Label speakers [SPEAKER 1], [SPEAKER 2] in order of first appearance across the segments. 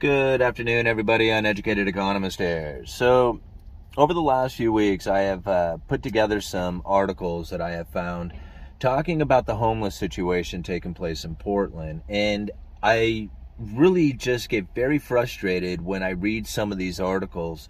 [SPEAKER 1] Good afternoon, everybody. Uneducated economist here. So, over the last few weeks, I have uh, put together some articles that I have found talking about the homeless situation taking place in Portland. And I really just get very frustrated when I read some of these articles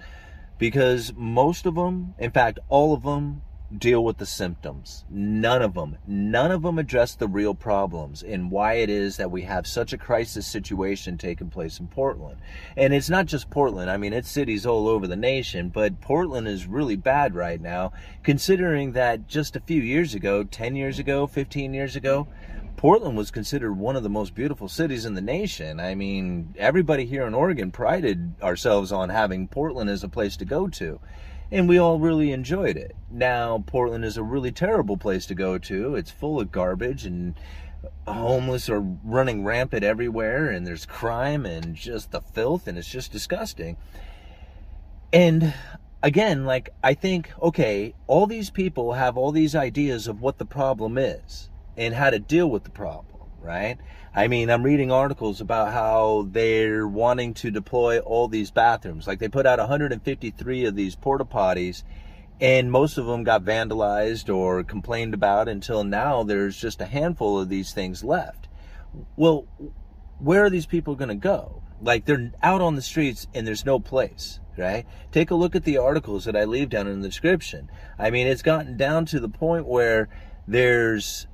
[SPEAKER 1] because most of them, in fact, all of them, deal with the symptoms. None of them, none of them address the real problems and why it is that we have such a crisis situation taking place in Portland. And it's not just Portland, I mean, it's cities all over the nation, but Portland is really bad right now, considering that just a few years ago, 10 years ago, 15 years ago, Portland was considered one of the most beautiful cities in the nation. I mean, everybody here in Oregon prided ourselves on having Portland as a place to go to and we all really enjoyed it. Now, Portland is a really terrible place to go to. It's full of garbage and homeless are running rampant everywhere and there's crime and just the filth and it's just disgusting. And again, like I think okay, all these people have all these ideas of what the problem is and how to deal with the problem right? I mean, I'm reading articles about how they're wanting to deploy all these bathrooms. Like they put out 153 of these porta potties, and most of them got vandalized or complained about until now there's just a handful of these things left. Well, where are these people going to go? Like they're out on the streets and there's no place, right? Take a look at the articles that I leave down in the description. I mean, it's gotten down to the point where there's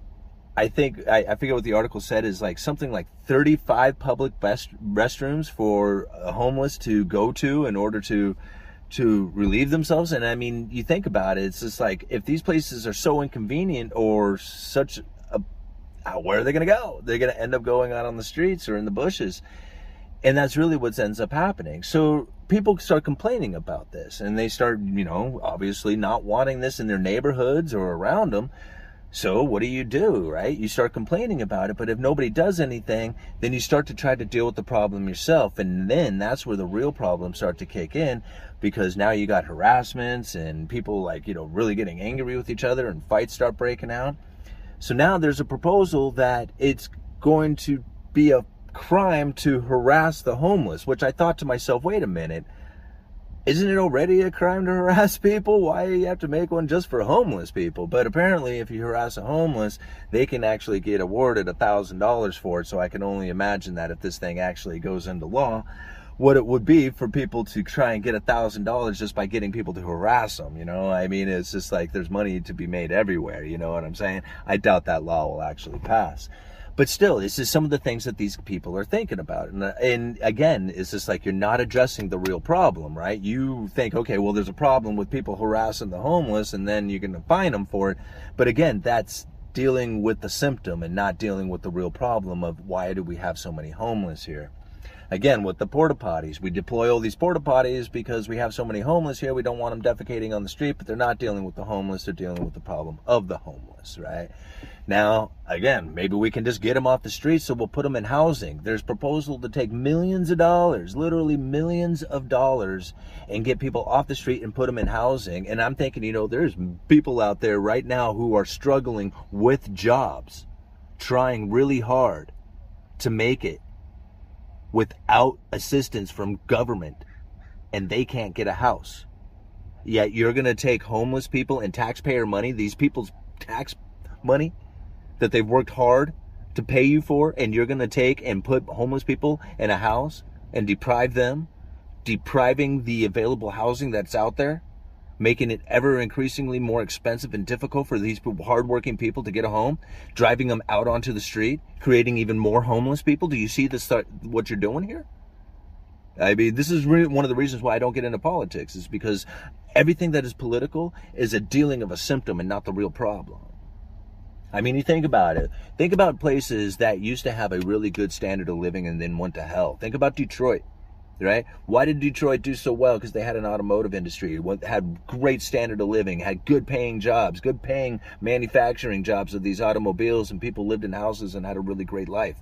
[SPEAKER 1] I think I, I forget what the article said is like something like 35 public best restrooms for uh, homeless to go to in order to to relieve themselves. And I mean, you think about it, it's just like if these places are so inconvenient or such a, uh, where are they going to go? They're going to end up going out on the streets or in the bushes. And that's really what ends up happening. So people start complaining about this and they start, you know, obviously not wanting this in their neighborhoods or around them. So what do you do, right? You start complaining about it, but if nobody does anything, then you start to try to deal with the problem yourself. And then that's where the real problems start to kick in because now you got harassments and people like, you know, really getting angry with each other and fights start breaking out. So now there's a proposal that it's going to be a crime to harass the homeless, which I thought to myself, wait a minute isn't it already a crime to harass people? Why do you have to make one just for homeless people? But apparently, if you harass a homeless, they can actually get awarded a thousand dollars for it. So I can only imagine that if this thing actually goes into law, what it would be for people to try and get a thousand dollars just by getting people to harass them. You know, I mean, it's just like there's money to be made everywhere. You know what I'm saying? I doubt that law will actually pass but still, this is some of the things that these people are thinking about. And, uh, and again, it's just like you're not addressing the real problem, right? You think, okay, well, there's a problem with people harassing the homeless, and then you're going to fine them for it. But again, that's dealing with the symptom and not dealing with the real problem of why do we have so many homeless here. Again, with the porta potties, we deploy all these porta potties because we have so many homeless here. We don't want them defecating on the street, but they're not dealing with the homeless. They're dealing with the problem of the homeless, right? Now, again, maybe we can just get them off the streets, so we'll put them in housing. There's proposal to take millions of dollars, literally millions of dollars, and get people off the street and put them in housing. And I'm thinking, you know, there's people out there right now who are struggling with jobs, trying really hard to make it without assistance from government, and they can't get a house. Yet you're going to take homeless people and taxpayer money, these people's tax money, that they've worked hard to pay you for, and you're going to take and put homeless people in a house and deprive them, depriving the available housing that's out there, making it ever increasingly more expensive and difficult for these hardworking people to get a home, driving them out onto the street, creating even more homeless people. Do you see this? What you're doing here? I mean, this is really one of the reasons why I don't get into politics is because everything that is political is a dealing of a symptom and not the real problem. I mean, you think about it. Think about places that used to have a really good standard of living and then went to hell. Think about Detroit, right? Why did Detroit do so well? Because they had an automotive industry, had great standard of living, had good paying jobs, good paying manufacturing jobs of these automobiles, and people lived in houses and had a really great life.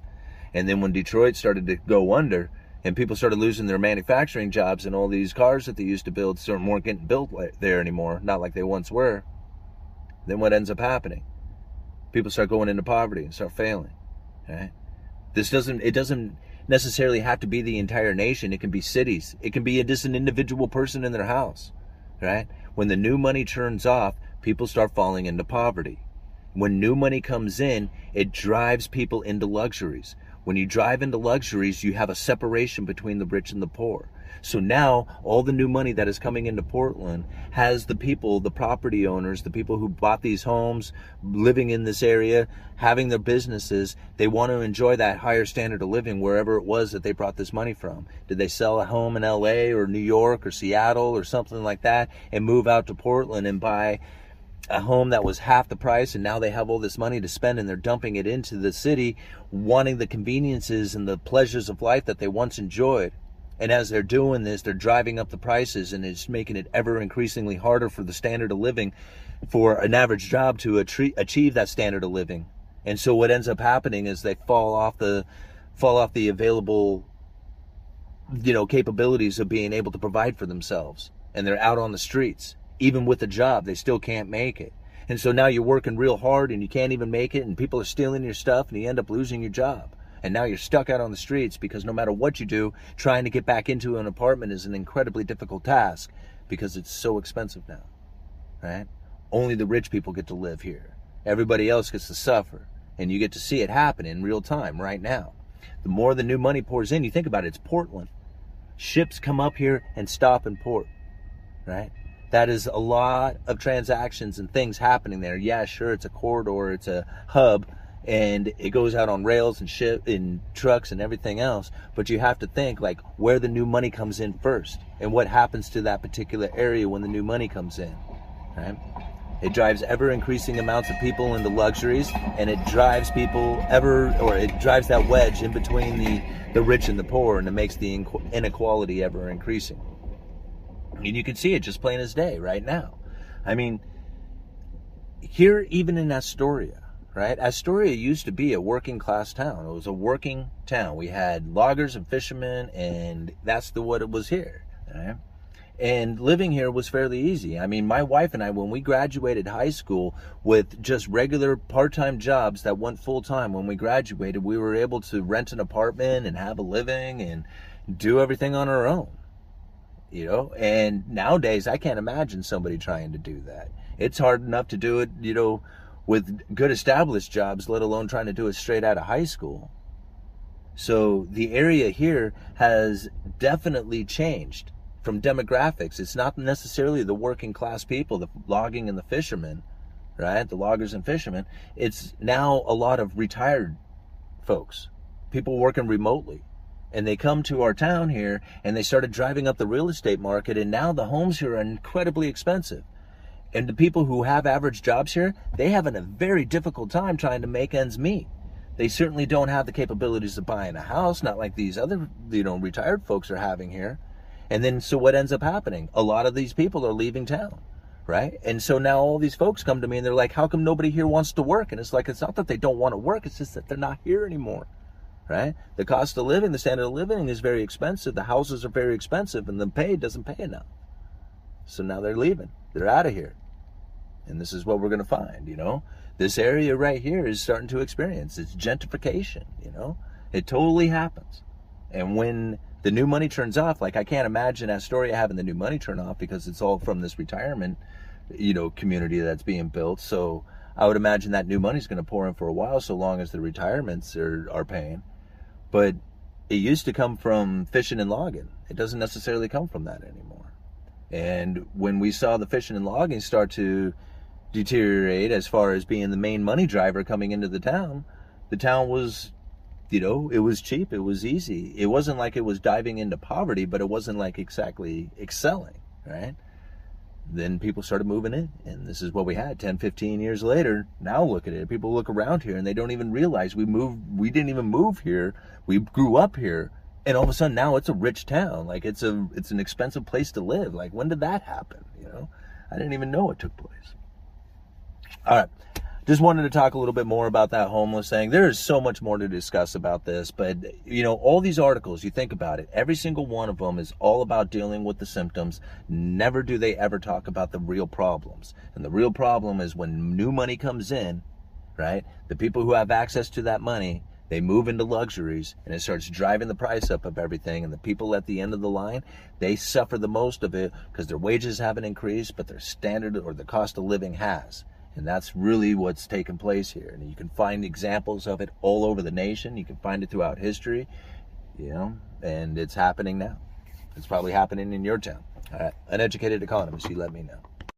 [SPEAKER 1] And then when Detroit started to go under, and people started losing their manufacturing jobs, and all these cars that they used to build weren't getting built there anymore, not like they once were. Then what ends up happening? people start going into poverty and start failing. Right? This doesn't it doesn't necessarily have to be the entire nation. It can be cities. It can be just an individual person in their house, right? When the new money turns off, people start falling into poverty. When new money comes in, it drives people into luxuries. When you drive into luxuries, you have a separation between the rich and the poor. So now all the new money that is coming into Portland has the people, the property owners, the people who bought these homes, living in this area, having their businesses, they want to enjoy that higher standard of living wherever it was that they brought this money from. Did they sell a home in LA or New York or Seattle or something like that and move out to Portland and buy a home that was half the price and now they have all this money to spend and they're dumping it into the city wanting the conveniences and the pleasures of life that they once enjoyed and as they're doing this, they're driving up the prices and it's making it ever increasingly harder for the standard of living for an average job to achieve that standard of living. And so what ends up happening is they fall off the fall off the available you know capabilities of being able to provide for themselves and they're out on the streets even with a job they still can't make it and so now you're working real hard and you can't even make it and people are stealing your stuff and you end up losing your job and now you're stuck out on the streets because no matter what you do, trying to get back into an apartment is an incredibly difficult task because it's so expensive now. Right? Only the rich people get to live here. Everybody else gets to suffer. And you get to see it happen in real time right now. The more the new money pours in, you think about it, it's Portland. Ships come up here and stop in port. Right? That is a lot of transactions and things happening there. Yeah, sure, it's a corridor, it's a hub, and it goes out on rails and ship in trucks and everything else but you have to think like where the new money comes in first and what happens to that particular area when the new money comes in right it drives ever increasing amounts of people into luxuries and it drives people ever or it drives that wedge in between the the rich and the poor and it makes the inequality ever increasing and you can see it just plain as day right now i mean here even in astoria right? Astoria used to be a working class town. It was a working town. We had loggers and fishermen, and that's the what it was here. Right? And living here was fairly easy. I mean, my wife and I, when we graduated high school with just regular part time jobs that went full time, when we graduated, we were able to rent an apartment and have a living and do everything on our own. You know, and nowadays I can't imagine somebody trying to do that. It's hard enough to do it, you know, with good established jobs, let alone trying to do it straight out of high school. So the area here has definitely changed from demographics. It's not necessarily the working class people, the logging and the fishermen, right? The loggers and fishermen. It's now a lot of retired folks, people working remotely. And they come to our town here and they started driving up the real estate market, and now the homes here are incredibly expensive. And the people who have average jobs here, they having a very difficult time trying to make ends meet. They certainly don't have the capabilities of buying a house, not like these other, you know, retired folks are having here. And then, so what ends up happening? A lot of these people are leaving town, right? And so now all these folks come to me and they're like, how come nobody here wants to work? And it's like, it's not that they don't want to work, it's just that they're not here anymore, right? The cost of living, the standard of living is very expensive. The houses are very expensive and the pay doesn't pay enough. So now they're leaving. They're out of here. And this is what we're going to find, you know. This area right here is starting to experience it's gentrification, you know. It totally happens. And when the new money turns off, like I can't imagine Astoria having the new money turn off because it's all from this retirement, you know, community that's being built. So I would imagine that new money's going to pour in for a while, so long as the retirements are, are paying. But it used to come from fishing and logging. It doesn't necessarily come from that anymore. And when we saw the fishing and logging start to deteriorate as far as being the main money driver coming into the town, the town was, you know, it was cheap, it was easy. It wasn't like it was diving into poverty, but it wasn't like exactly excelling, right? Then people started moving in, and this is what we had 10, 15 years later. Now look at it. People look around here and they don't even realize we moved, we didn't even move here. We grew up here and all of a sudden now it's a rich town like it's a it's an expensive place to live like when did that happen you know i didn't even know it took place all right just wanted to talk a little bit more about that homeless thing. There is so much more to discuss about this but you know all these articles you think about it every single one of them is all about dealing with the symptoms. Never do they ever talk about the real problems. And the real problem is when new money comes in right the people who have access to that money they move into luxuries and it starts driving the price up of everything. And the people at the end of the line they suffer the most of it because their wages haven't increased but their standard or the cost of living has and that's really what's taken place here. And you can find examples of it all over the nation. You can find it throughout history you know and it's happening now. It's probably happening in your town. Uh, all right, uneducated economist you let me know